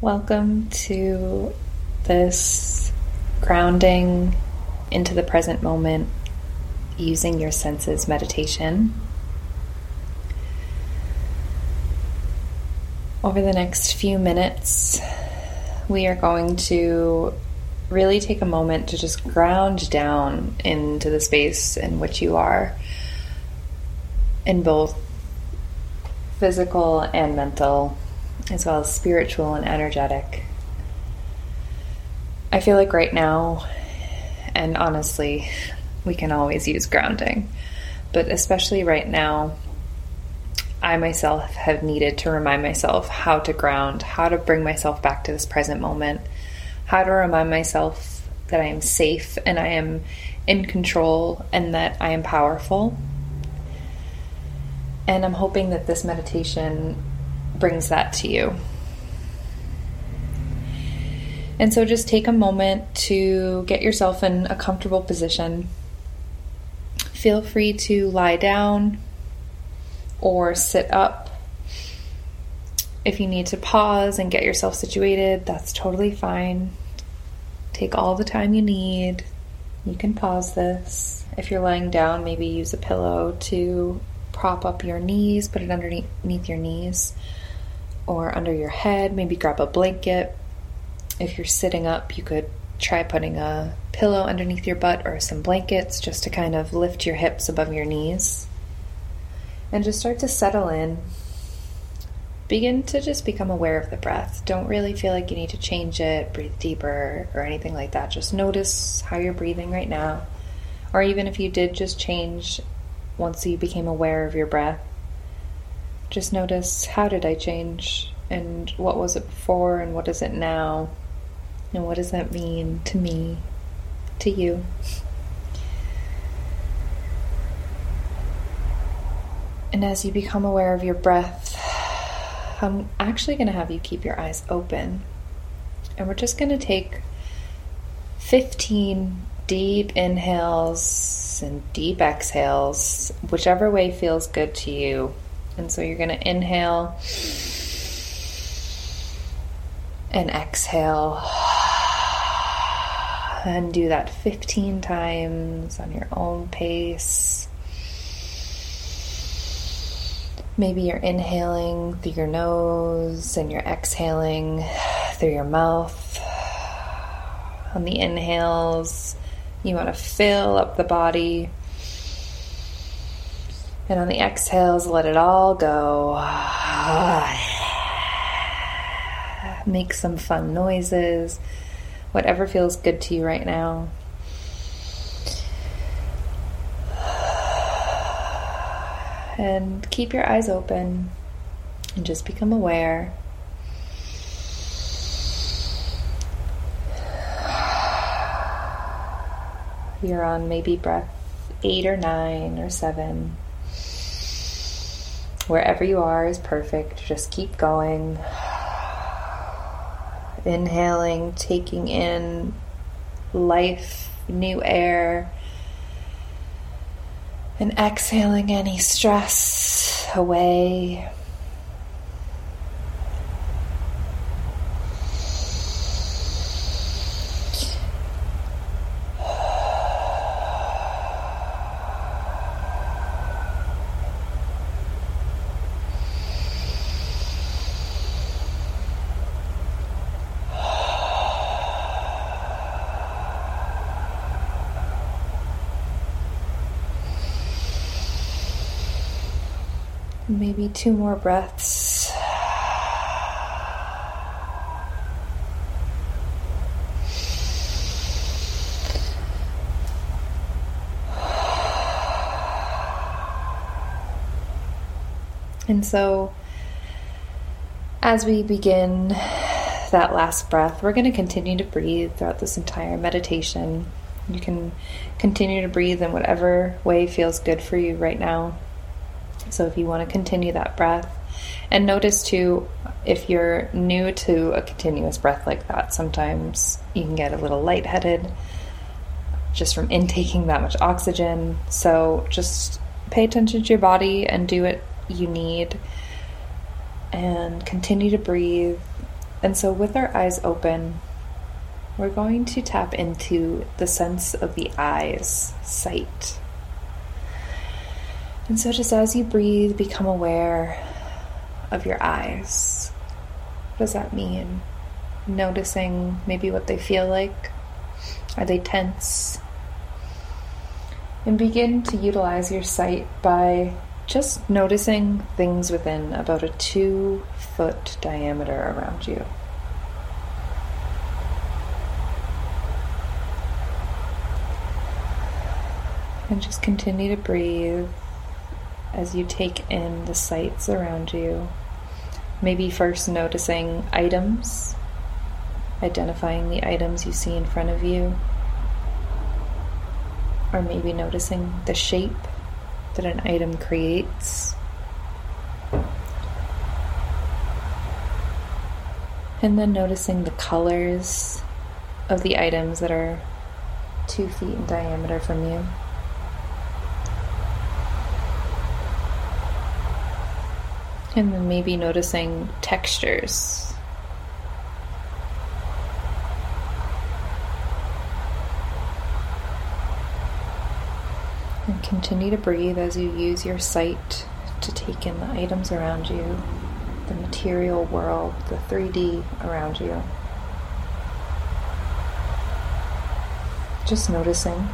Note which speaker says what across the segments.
Speaker 1: Welcome to this grounding into the present moment using your senses meditation. Over the next few minutes, we are going to really take a moment to just ground down into the space in which you are in both physical and mental as well as spiritual and energetic. I feel like right now, and honestly, we can always use grounding, but especially right now, I myself have needed to remind myself how to ground, how to bring myself back to this present moment, how to remind myself that I am safe and I am in control and that I am powerful. And I'm hoping that this meditation brings that to you. And so just take a moment to get yourself in a comfortable position. Feel free to lie down or sit up. If you need to pause and get yourself situated, that's totally fine. Take all the time you need. You can pause this. If you're lying down, maybe use a pillow to prop up your knees, put it underneath your knees or under your head. Maybe grab a blanket. If you're sitting up, you could try putting a pillow underneath your butt or some blankets just to kind of lift your hips above your knees. And just start to settle in. Begin to just become aware of the breath. Don't really feel like you need to change it, breathe deeper, or anything like that. Just notice how you're breathing right now. Or even if you did just change once you became aware of your breath, just notice how did I change and what was it before and what is it now and what does that mean to me, to you. And as you become aware of your breath, I'm actually going to have you keep your eyes open. And we're just going to take 15 deep inhales and deep exhales, whichever way feels good to you. And so you're going to inhale and exhale. And do that 15 times on your own pace. Maybe you're inhaling through your nose and you're exhaling through your mouth. On the inhales, you want to fill up the body and on the exhales, let it all go. Make some fun noises, whatever feels good to you right now. And keep your eyes open and just become aware. You're on maybe breath eight or nine or seven. Wherever you are is perfect. Just keep going. Inhaling, taking in life, new air, and exhaling any stress away. Maybe two more breaths. And so, as we begin that last breath, we're going to continue to breathe throughout this entire meditation. You can continue to breathe in whatever way feels good for you right now. So if you want to continue that breath, and notice too, if you're new to a continuous breath like that, sometimes you can get a little lightheaded just from intaking that much oxygen. So just pay attention to your body and do what you need and continue to breathe And so, with our eyes open, we're going to tap into the sense of the eyes, sight. And so, just as you breathe, become aware of your eyes. What does that mean? Noticing maybe what they feel like. Are they tense? And begin to utilize your sight by just noticing things within about a two foot diameter around you. And just continue to breathe as you take in the sights around you. Maybe first noticing items, identifying the items you see in front of you, or maybe noticing the shape that an item creates. And then noticing the colors of the items that are two feet in diameter from you. And then maybe noticing textures. And continue to breathe as you use your sight to take in the items around you, the material world, the 3D around you. Just noticing.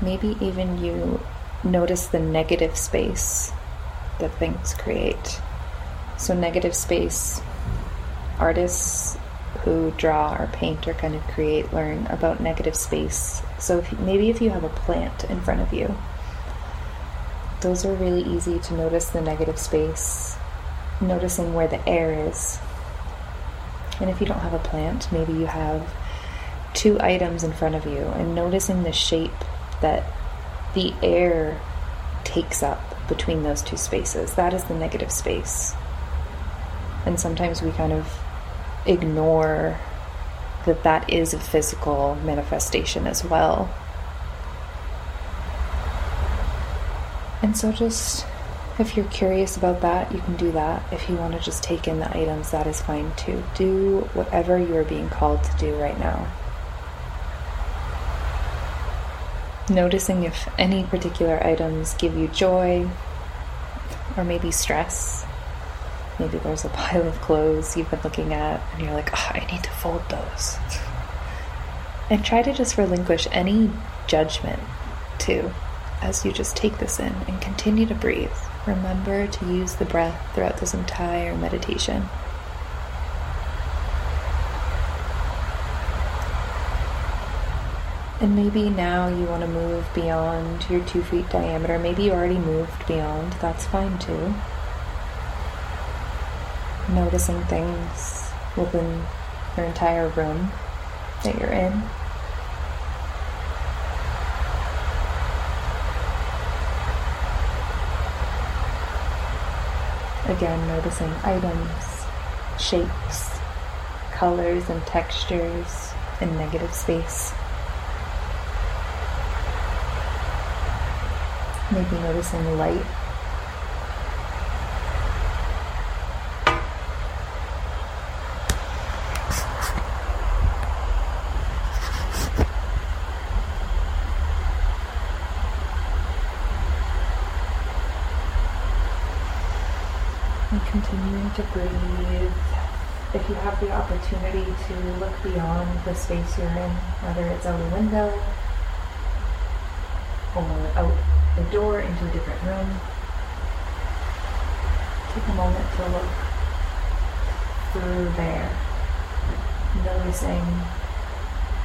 Speaker 1: Maybe even you notice the negative space that things create. So, negative space, artists who draw or paint or kind of create learn about negative space. So, if, maybe if you have a plant in front of you, those are really easy to notice the negative space, noticing where the air is. And if you don't have a plant, maybe you have two items in front of you and noticing the shape that the air takes up between those two spaces. That is the negative space. And sometimes we kind of ignore that that is a physical manifestation as well. And so, just if you're curious about that, you can do that. If you want to just take in the items, that is fine too. Do whatever you are being called to do right now. Noticing if any particular items give you joy or maybe stress. Maybe there's a pile of clothes you've been looking at and you're like, oh, I need to fold those. And try to just relinquish any judgment too as you just take this in and continue to breathe. Remember to use the breath throughout this entire meditation. And maybe now you want to move beyond your two feet diameter. Maybe you already moved beyond. That's fine too. Noticing things within your entire room that you're in. Again, noticing items, shapes, colors, and textures in negative space. Maybe noticing the light. And continuing to breathe. If you have the opportunity to look beyond the space you're in, whether it's out a window or out the door into a different room. Take a moment to look through there, noticing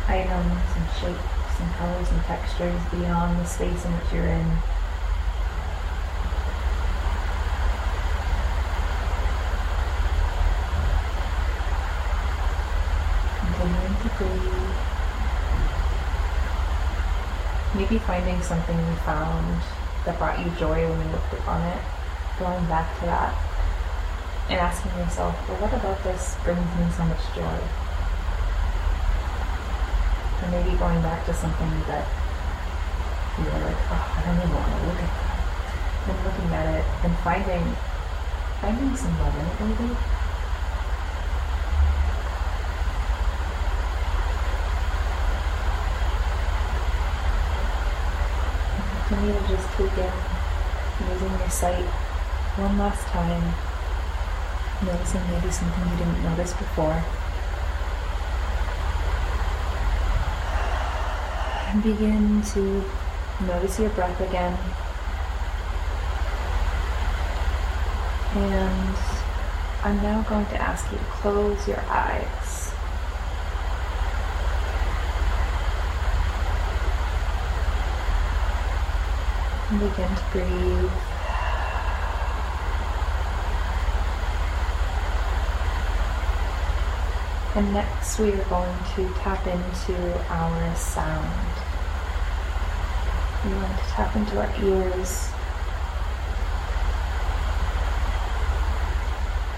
Speaker 1: items and shapes and colors and textures beyond the space in which you're in. Continuing to breathe. Maybe finding something you found that brought you joy when you looked upon it, going back to that and asking yourself, well, what about this brings me so much joy? Or maybe going back to something that you're like, oh, I don't even want to look at that. And looking at it and finding finding some love in it to just take in using your sight one last time, noticing maybe something you didn't notice before. And begin to notice your breath again. And I'm now going to ask you to close your eyes. And begin to breathe. And next we are going to tap into our sound. We want to tap into our ears.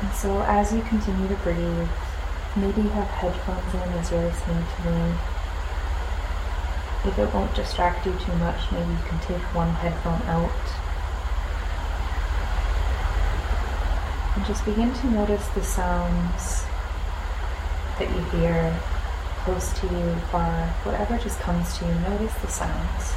Speaker 1: And so as you continue to breathe, maybe you have headphones in as you're listening to me. If it won't distract you too much, maybe you can take one headphone out. And just begin to notice the sounds that you hear close to you, far, whatever just comes to you, notice the sounds.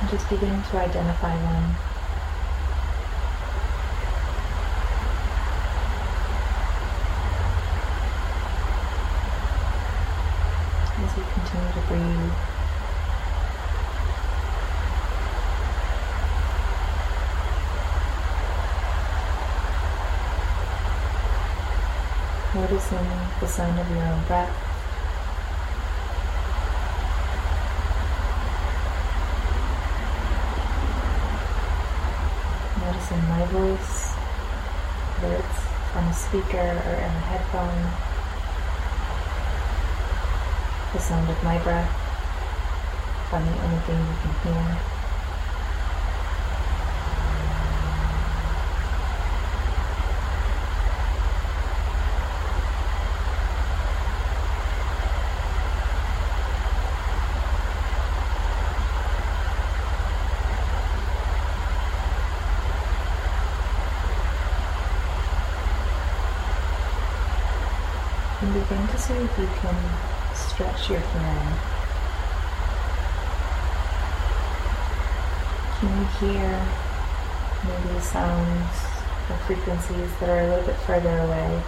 Speaker 1: And just begin to identify them. As you continue to breathe. Noticing the sound of your own breath. Noticing my voice, whether it's on a speaker or in a headphone. The sound of my breath, finding anything you can hear. and begin to see if you can stretch your hearing. Can you hear maybe sounds or frequencies that are a little bit further away?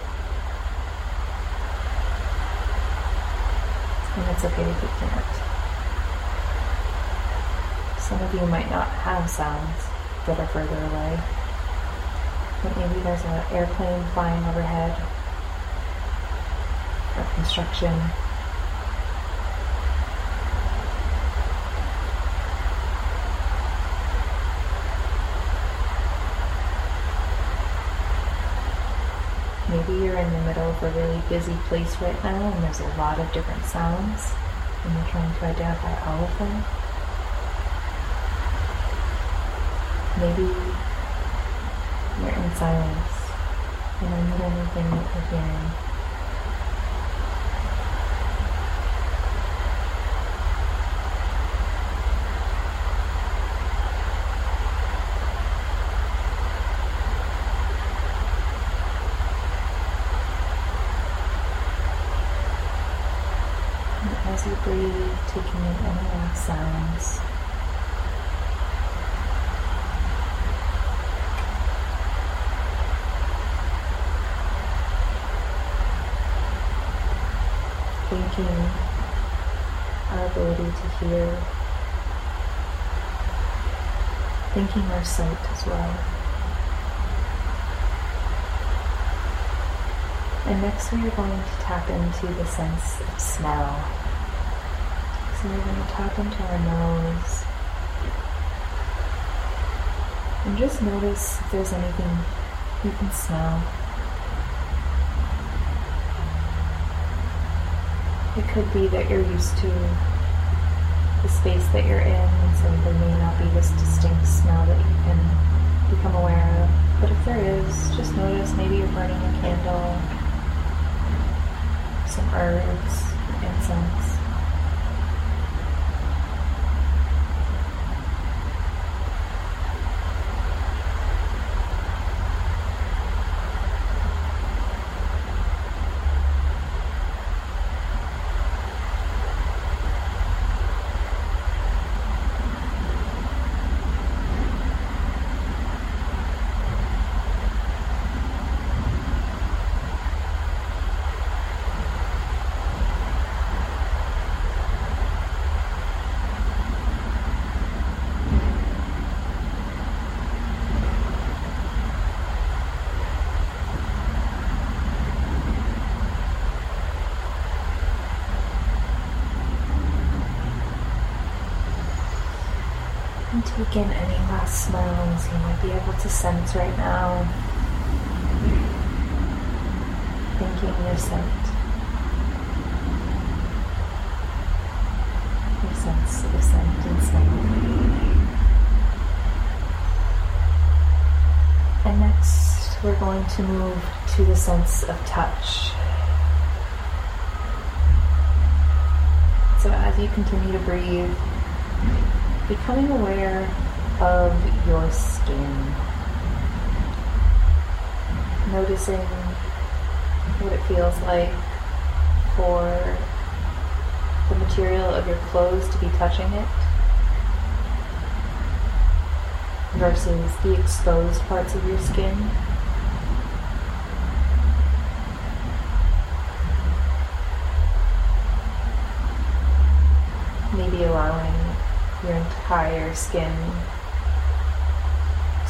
Speaker 1: And it's okay if you can't. Some of you might not have sounds that are further away, but maybe there's an airplane flying overhead or construction. Maybe you're in the middle of a really busy place right now and there's a lot of different sounds and we're trying to identify all of them. Maybe you're in silence and I need anything that you're hearing. Breathe, taking in any last sounds. Thanking our ability to hear. Thanking our sight as well. And next we are going to tap into the sense of smell. So we're going to tap into our nose. And just notice if there's anything you can smell. It could be that you're used to the space that you're in, and so there may not be this distinct smell that you can become aware of. But if there is, just notice maybe you're burning a candle, some herbs, and sense. And take any last smells you might be able to sense right now. Thinking your scent. Your sense of scent and smell. And next, we're going to move to the sense of touch. So as you continue to breathe, becoming aware of your skin. Noticing what it feels like for the material of your clothes to be touching it versus the exposed parts of your skin. Maybe allowing your entire skin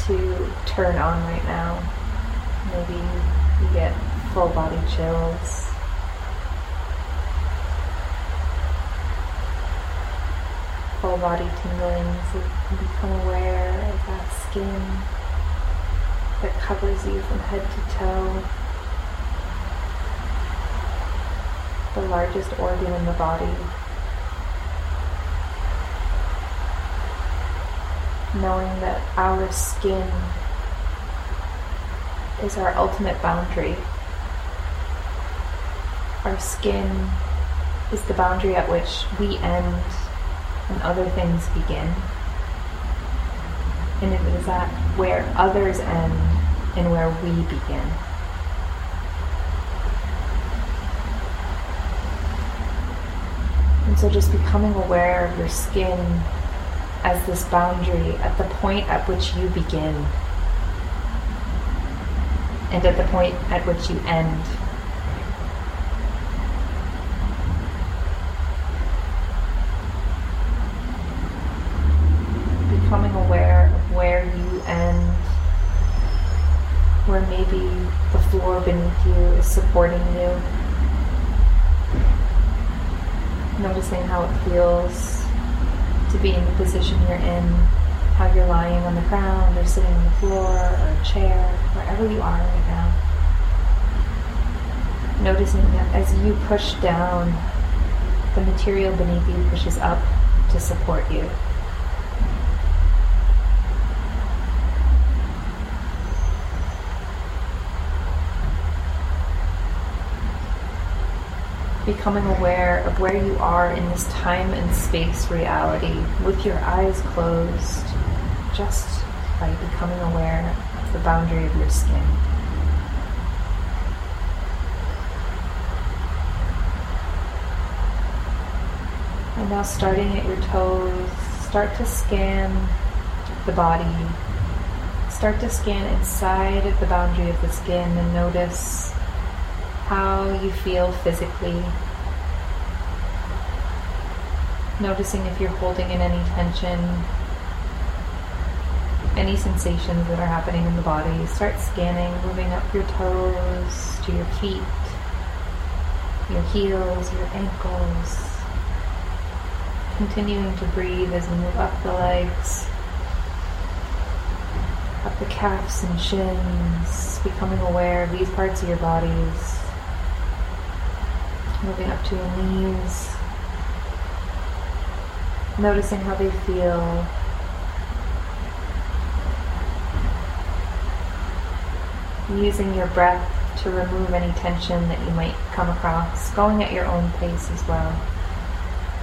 Speaker 1: to turn on right now. Maybe you get full body chills. Full body tinglings. You become aware of that skin that covers you from head to toe. The largest organ in the body knowing that our skin is our ultimate boundary. Our skin is the boundary at which we end and other things begin. And it is at where others end and where we begin. And so just becoming aware of your skin as this boundary at the point at which you begin and at the point at which you end. Becoming aware of where you end, where maybe the floor beneath you is supporting you. Noticing how it feels to be in the position you're in, how you're lying on the ground or sitting on the floor or a chair, wherever you are right now. Noticing that as you push down, the material beneath you pushes up to support you. Becoming aware of where you are in this time and space reality with your eyes closed, just by becoming aware of the boundary of your skin. And now, starting at your toes, start to scan the body. Start to scan inside of the boundary of the skin and notice how you feel physically. Noticing if you're holding in any tension, any sensations that are happening in the body. Start scanning, moving up your toes to your feet, your heels, your ankles. Continuing to breathe as you move up the legs, up the calves and shins, becoming aware of these parts of your bodies moving up to your knees, noticing how they feel. Using your breath to remove any tension that you might come across, going at your own pace as well.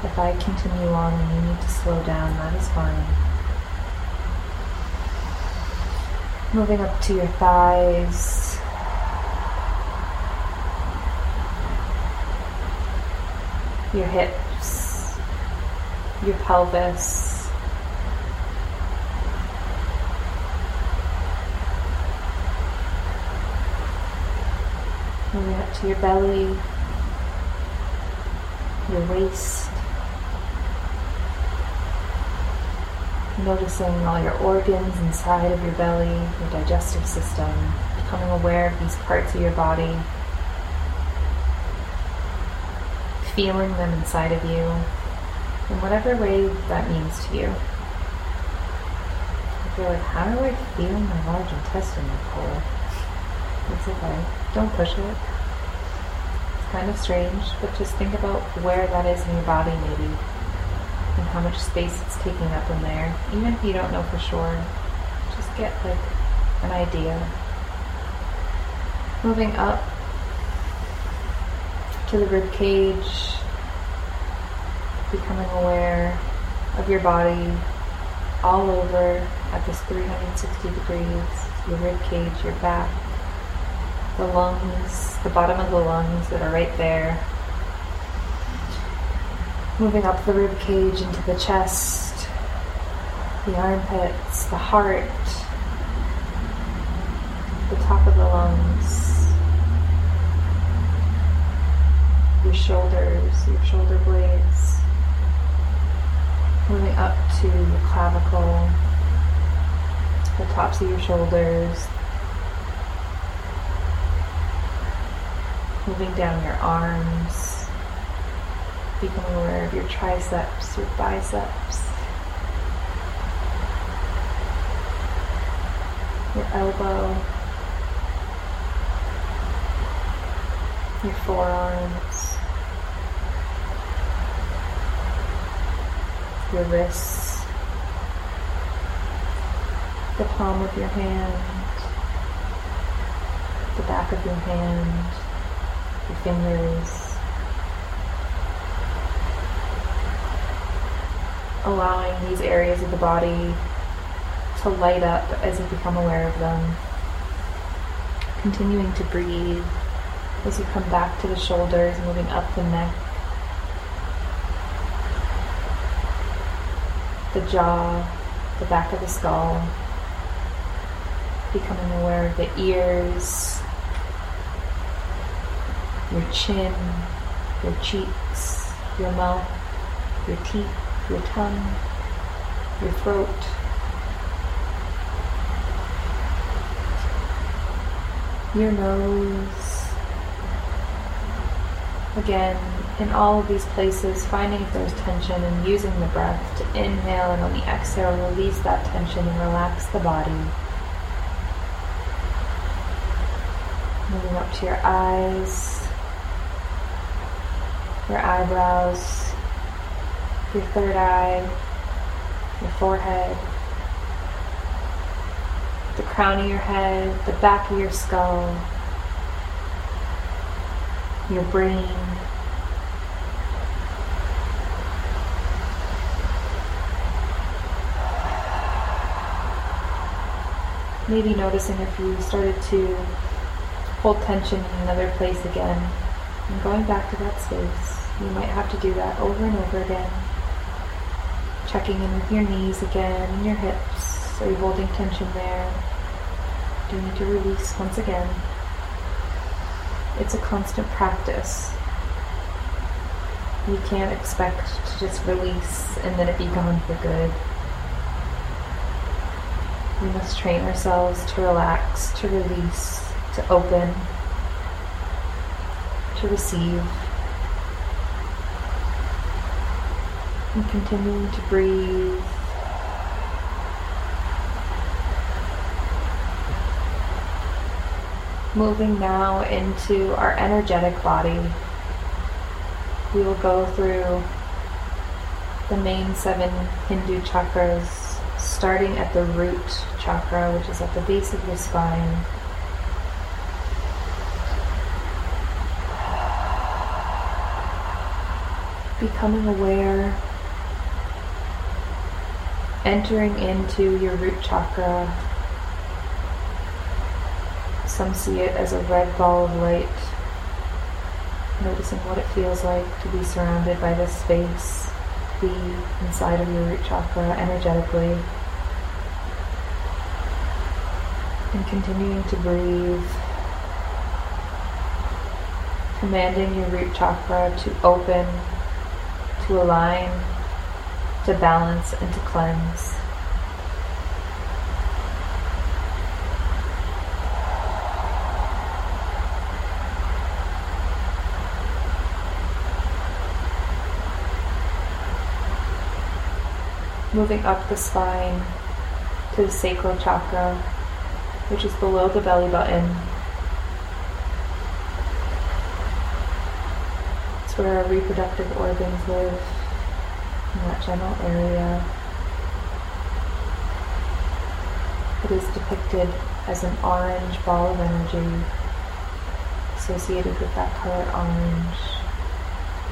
Speaker 1: If I continue on and you need to slow down, that is fine. Moving up to your thighs. Your hips, your pelvis, moving up to your belly, your waist, noticing all your organs inside of your belly, your digestive system, becoming aware of these parts of your body, feeling them inside of you in whatever way that means to you. If you're like, how do I feel my large intestine, Nichole? It's okay. Don't push it. It's kind of strange, but just think about where that is in your body, maybe and how much space it's taking up in there. Even if you don't know for sure, just get like an idea. Moving up to the rib cage, becoming aware of your body all over at this 360 degrees, your rib cage, your back, the lungs, the bottom of the lungs that are right there, moving up the rib cage into the chest, the armpits, the heart, the top of the lungs, your shoulders, your shoulder blades, moving up to your clavicle, the tops of your shoulders, moving down your arms. Becoming aware of your triceps, your biceps, your elbow, your forearms, your wrists, the palm of your hand, the back of your hand, your fingers, allowing these areas of the body to light up as you become aware of them. Continuing to breathe as you come back to the shoulders, moving up the neck, the jaw, the back of the skull, becoming aware of the ears, your chin, your cheeks, your mouth, your teeth your tongue, your throat. Your nose. Again, in all of these places, finding if there's tension and using the breath to inhale and on the exhale, release that tension and relax the body. Moving up to your eyes, your eyebrows, your third eye, your forehead, the crown of your head, the back of your skull, your brain. Maybe noticing if you started to hold tension in another place again and going back to that space. You might have to do that over and over again checking in with your knees again and your hips. Are you holding tension there? Do you need to release once again? It's a constant practice. You can't expect to just release and then it be gone for good. We must train ourselves to relax, to release, to open, to receive. And continuing to breathe. Moving now into our energetic body. We will go through the main seven Hindu chakras, starting at the root chakra, which is at the base of your spine. Becoming aware, entering into your root chakra. Some see it as a red ball of light. Noticing what it feels like to be surrounded by this space inside of your root chakra energetically. And continuing to breathe commanding your root chakra to open, to align, to balance, and to cleanse. Moving up the spine to the sacral chakra, which is below the belly button It's where our reproductive organs live, in that general area. It is depicted as an orange ball of energy associated with that color orange,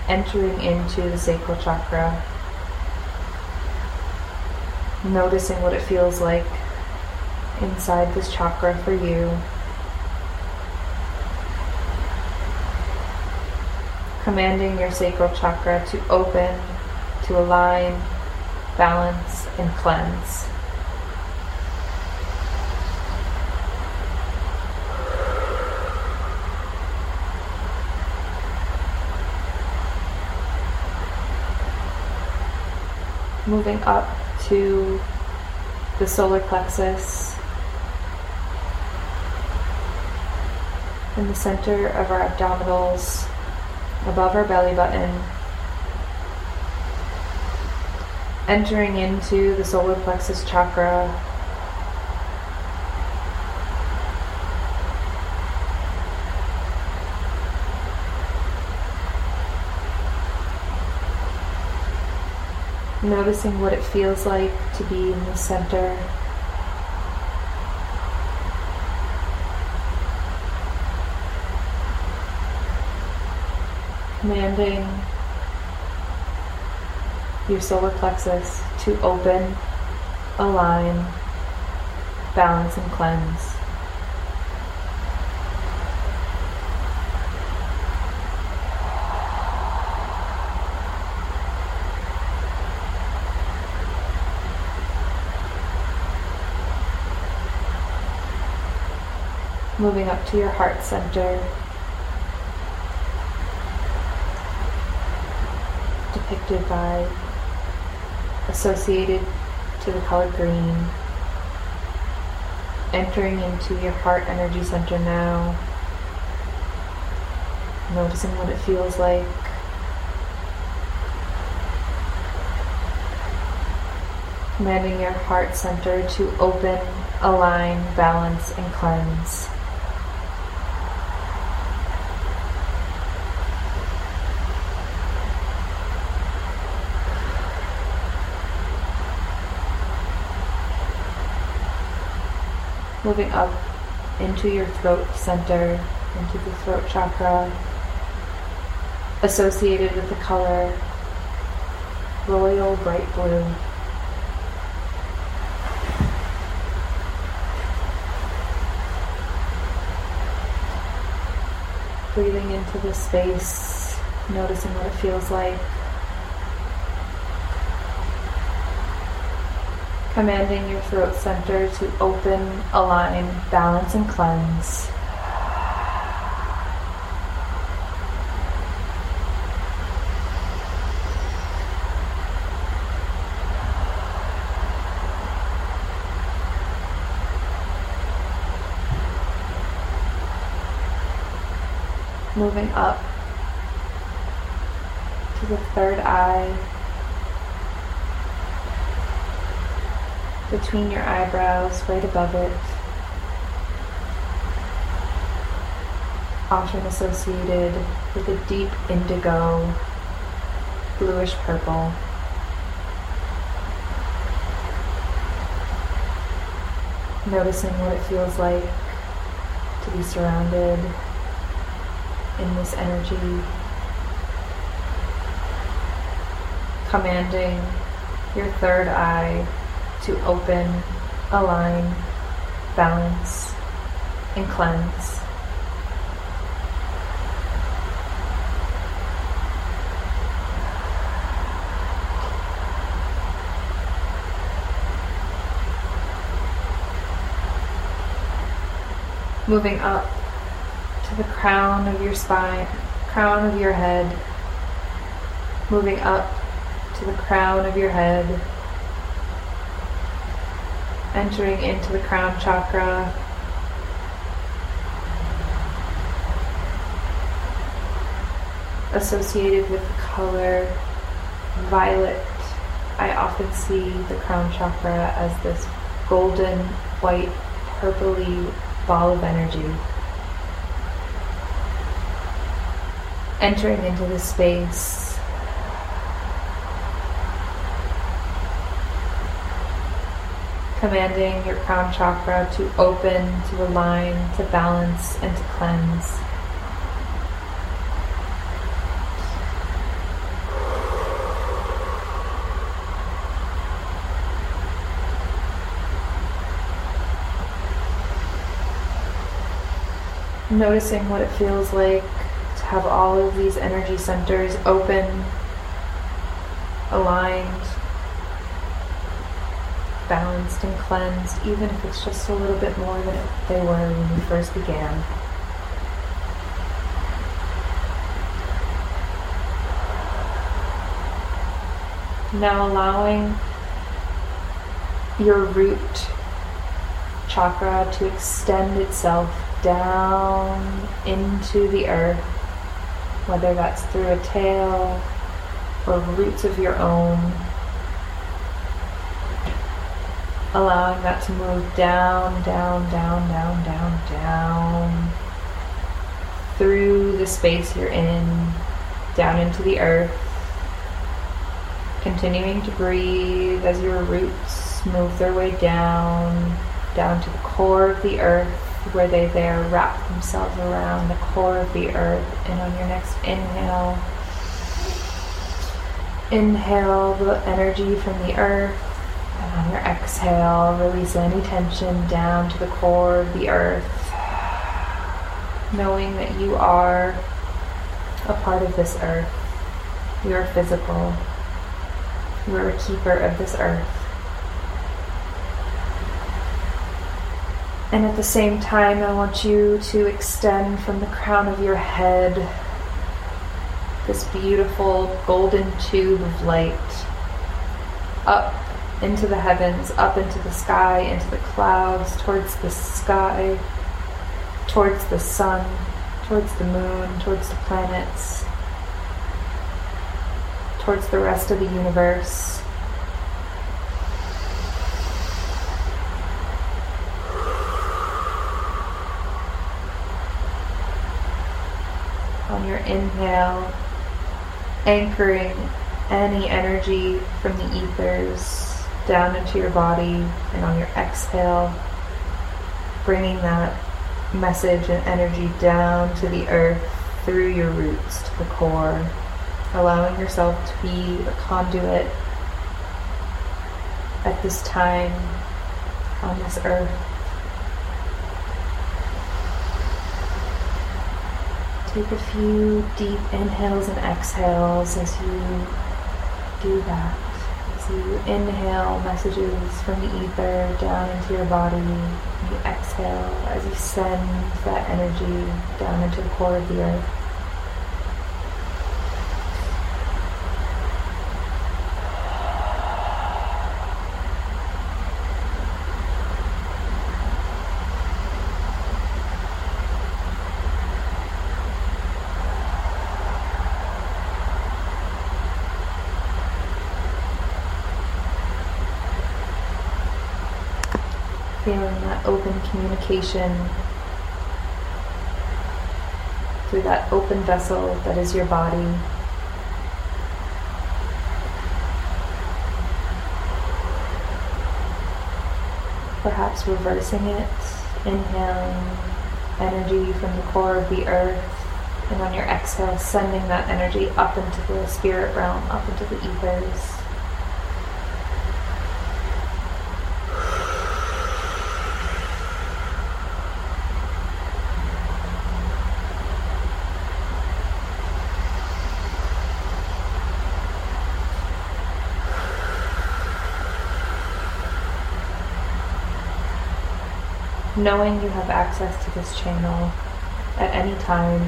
Speaker 1: entering into the sacral chakra, noticing what it feels like inside this chakra for you. commanding your sacral chakra to open, to align, balance, and cleanse. Moving up to the solar plexus in the center of our abdominals above our belly button, entering into the solar plexus chakra. Noticing what it feels like to be in the center commanding your solar plexus to open, align, balance, and cleanse. Moving up to your heart center. depicted by associated to the color green, entering into your heart energy center now, noticing what it feels like. Commanding your heart center to open, align, balance, and cleanse. Moving up into your throat center, into the throat chakra, associated with the color royal bright blue. Breathing into this space, noticing what it feels like. Commanding your throat center to open, align, balance, and cleanse. Moving up to the third eye between your eyebrows, right above it. Often associated with a deep indigo, bluish purple. Noticing what it feels like to be surrounded in this energy commanding your third eye to open, align, balance, and cleanse. Moving up to the crown of your spine, crown of your head, moving up to the crown of your head, entering into the crown chakra. Associated with the color violet, I often see the crown chakra as this golden, white, purpley ball of energy. Entering into this space commanding your crown chakra to open, to align, to balance, and to cleanse. Noticing what it feels like to have all of these energy centers open, aligned, balanced and cleansed, even if it's just a little bit more than they were when we first began. Now allowing your root chakra to extend itself down into the earth, whether that's through a tail or roots of your own allowing that to move down, down, down, down, down, down through the space you're in, down into the earth. Continuing to breathe as your roots move their way down, down to the core of the earth, where they there wrap themselves around the core of the earth. And on your next inhale, inhale the energy from the earth on your exhale, release any tension down to the core of the earth, knowing that you are a part of this earth. You are physical. You are a keeper of this earth. And at the same time, I want you to extend from the crown of your head this beautiful golden tube of light up into the heavens, up into the sky, into the clouds, towards the sky, towards the sun, towards the moon, towards the planets, towards the rest of the universe. On your inhale, anchoring any energy from the ethers down into your body, and on your exhale, bringing that message and energy down to the earth through your roots to the core, allowing yourself to be a conduit at this time on this earth. Take a few deep inhales and exhales as you do that you inhale messages from the ether down into your body. You exhale as you send that energy down into the core of the earth. feeling that open communication through that open vessel that is your body. Perhaps reversing it, inhaling energy from the core of the earth And on your exhale, sending that energy up into the spirit realm, up into the ethers. Knowing you have access to this channel at any time.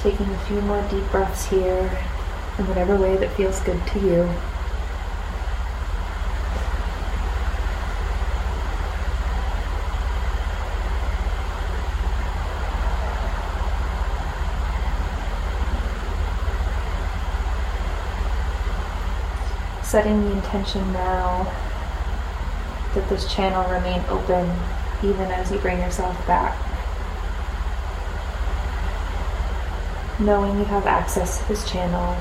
Speaker 1: Taking a few more deep breaths here in whatever way that feels good to you. Setting the intention now that this channel remain open even as you bring yourself back. Knowing you have access to this channel.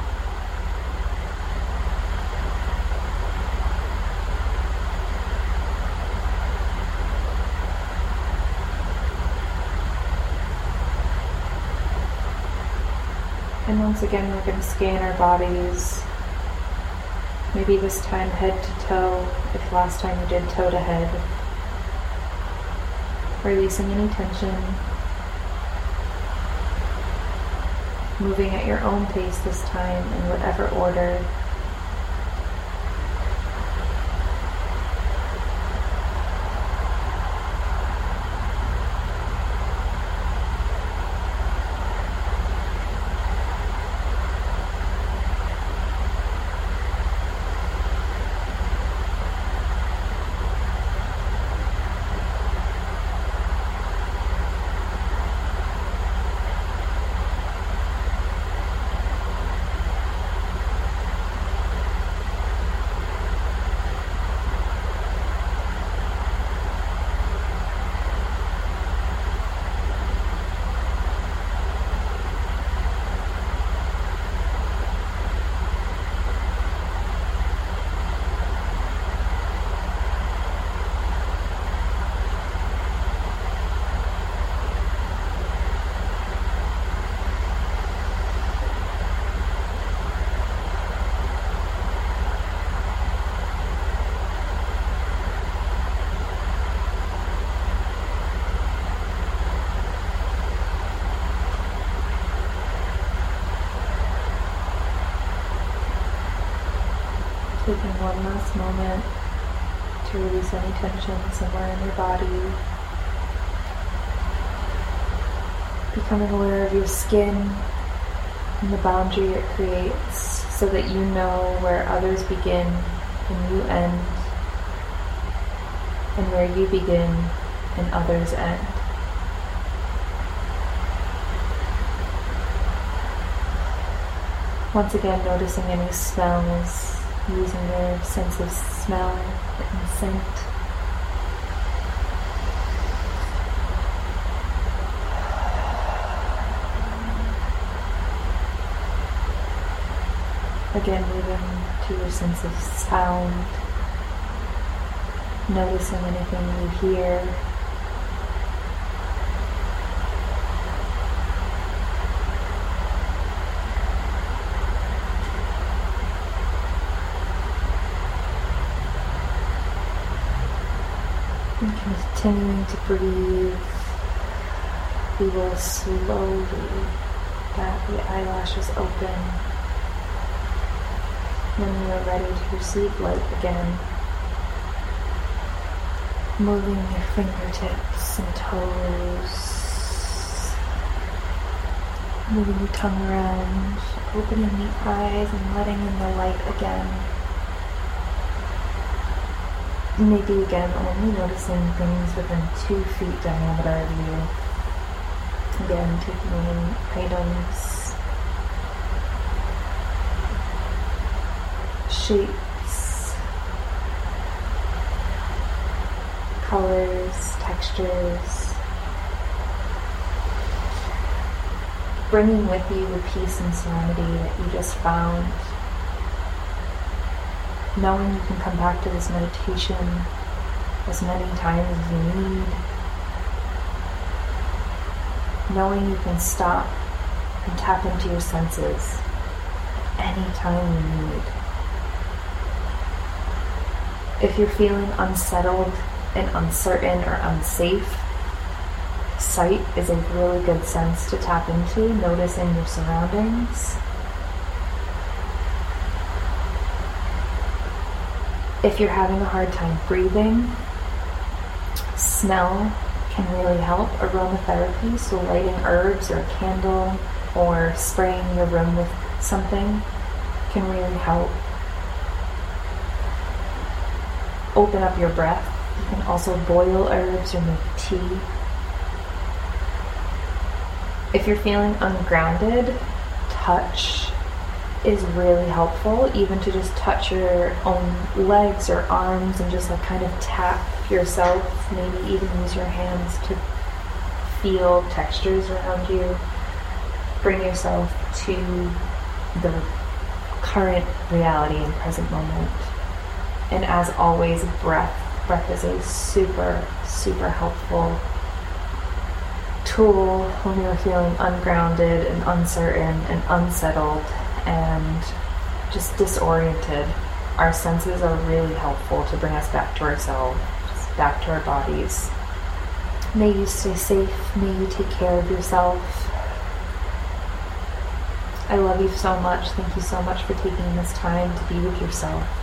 Speaker 1: And once again, we're going to scan our bodies Maybe this time head to toe, if last time you did toe to head. Releasing any tension. Moving at your own pace this time in whatever order taking one last moment to release any tension somewhere in your body. Becoming aware of your skin and the boundary it creates so that you know where others begin and you end, and where you begin and others end. Once again, noticing any smells using your sense of smell and scent. Again, moving to your sense of sound, noticing anything you hear. Continuing to breathe, we will slowly bat the eyelashes open. When we are ready to receive light again, moving your fingertips and toes, moving your tongue around, opening the eyes and letting in the light again. Maybe again only noticing things within two feet diameter of you. Again, taking in items, shapes, colors, textures. Bringing with you the peace and serenity that you just found knowing you can come back to this meditation as many times as you need. knowing you can stop and tap into your senses anytime you need. If you're feeling unsettled and uncertain or unsafe, sight is a really good sense to tap into, noticing your surroundings. If you're having a hard time breathing, smell can really help aromatherapy, so lighting herbs or a candle or spraying your room with something can really help open up your breath. You can also boil herbs or make tea. If you're feeling ungrounded, touch is really helpful, even to just touch your own legs or arms and just like kind of tap yourself, maybe even use your hands to feel textures around you. Bring yourself to the current reality and present moment. And as always, breath. Breath is a super, super helpful tool when you're feeling ungrounded and uncertain and unsettled and just disoriented. Our senses are really helpful to bring us back to ourselves, back to our bodies. May you stay safe. May you take care of yourself. I love you so much. Thank you so much for taking this time to be with yourself.